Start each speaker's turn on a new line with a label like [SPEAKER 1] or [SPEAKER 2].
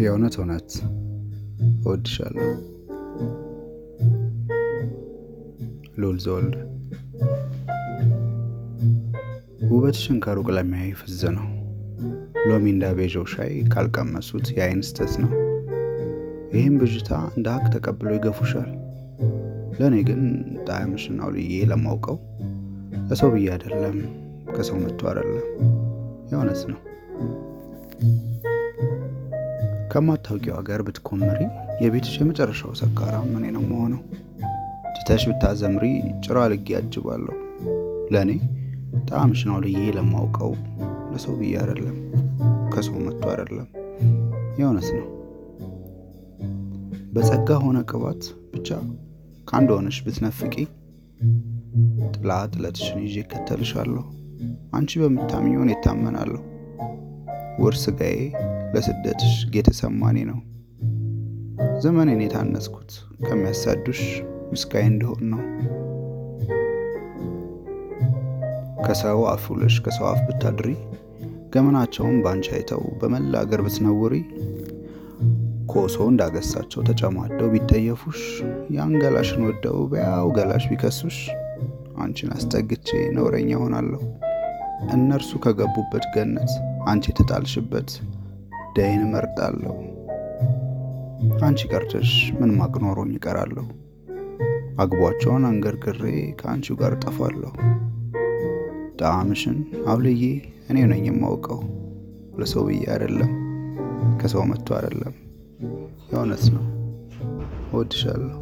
[SPEAKER 1] የእውነት እውነት እወድሻለሁ። ልዑል ዘወልደ ውበትሽን ከሩቅ ለሚያይ ፍዝ ነው። ሎሚ እንዳቤዠው ሻይ ካልቀመሱት የአይን ስተት ነው። ይህም ብዥታ እንደ ሀቅ ተቀብሎ ይገፉሻል። ለእኔ ግን ጣዕምሽን አውልዬ ለማውቀው ለሰው ብዬ አይደለም፣ ከሰው መጥቶ አይደለም፣ የእውነት ነው። ከማታውቂው ሀገር ብትኮምሪ የቤትሽ የመጨረሻው ሰካራም እኔ ነው መሆነው። ትተሽ ብታዘምሪ ጭራ ልጌ አጅባለሁ። ለእኔ ጣዕምሽን አውልዬ ለማውቀው ለሰው ብዬ አይደለም፣ ከሰው መጥቶ አይደለም፣ የእውነት ነው። በጸጋ ሆነ ቅባት ብቻ ከአንድ ሆነሽ ብትነፍቂ ጥላ ጥለትሽን ይዤ እከተልሻለሁ። አንቺ በምታምኚውን እታመናለሁ። ውርስ ሥጋዬ ለስደትሽ ጌተሰማኒ ነው። ዘመኔን የታነጽኩት ከሚያሳዱሽ ምስጋዬ እንድሆን ነው። ከሰው አፍ ውለሽ ከሰው አፍ ብታድሪ ገመናቸውን ባንቺ አይተው በመላ አገር ብትነውሪ ኮሶ እንዳገሳቸው ተጨማደው ቢጠየፉሽ ገላሽን ወደው በያው ገላሽ ቢከሱሽ አንቺን አስጠግቼ ነውረኛ ሆናለሁ። እነርሱ ከገቡበት ገነት አንቺ የተጣልሽበት ደይን እመርጣለሁ። አንቺ ቀርተሽ ምን ማቅ ኖሮኝ ይቀራለሁ። አግቧቸውን አንገርግሬ ከአንቺው ጋር ጠፋለሁ። ጣዕምሽን አብልዬ እኔ ነኝ የማውቀው ለሰው ብዬ አይደለም፣ ከሰው መጥቶ አይደለም፣ የእውነት ነው። እወድሻለሁ።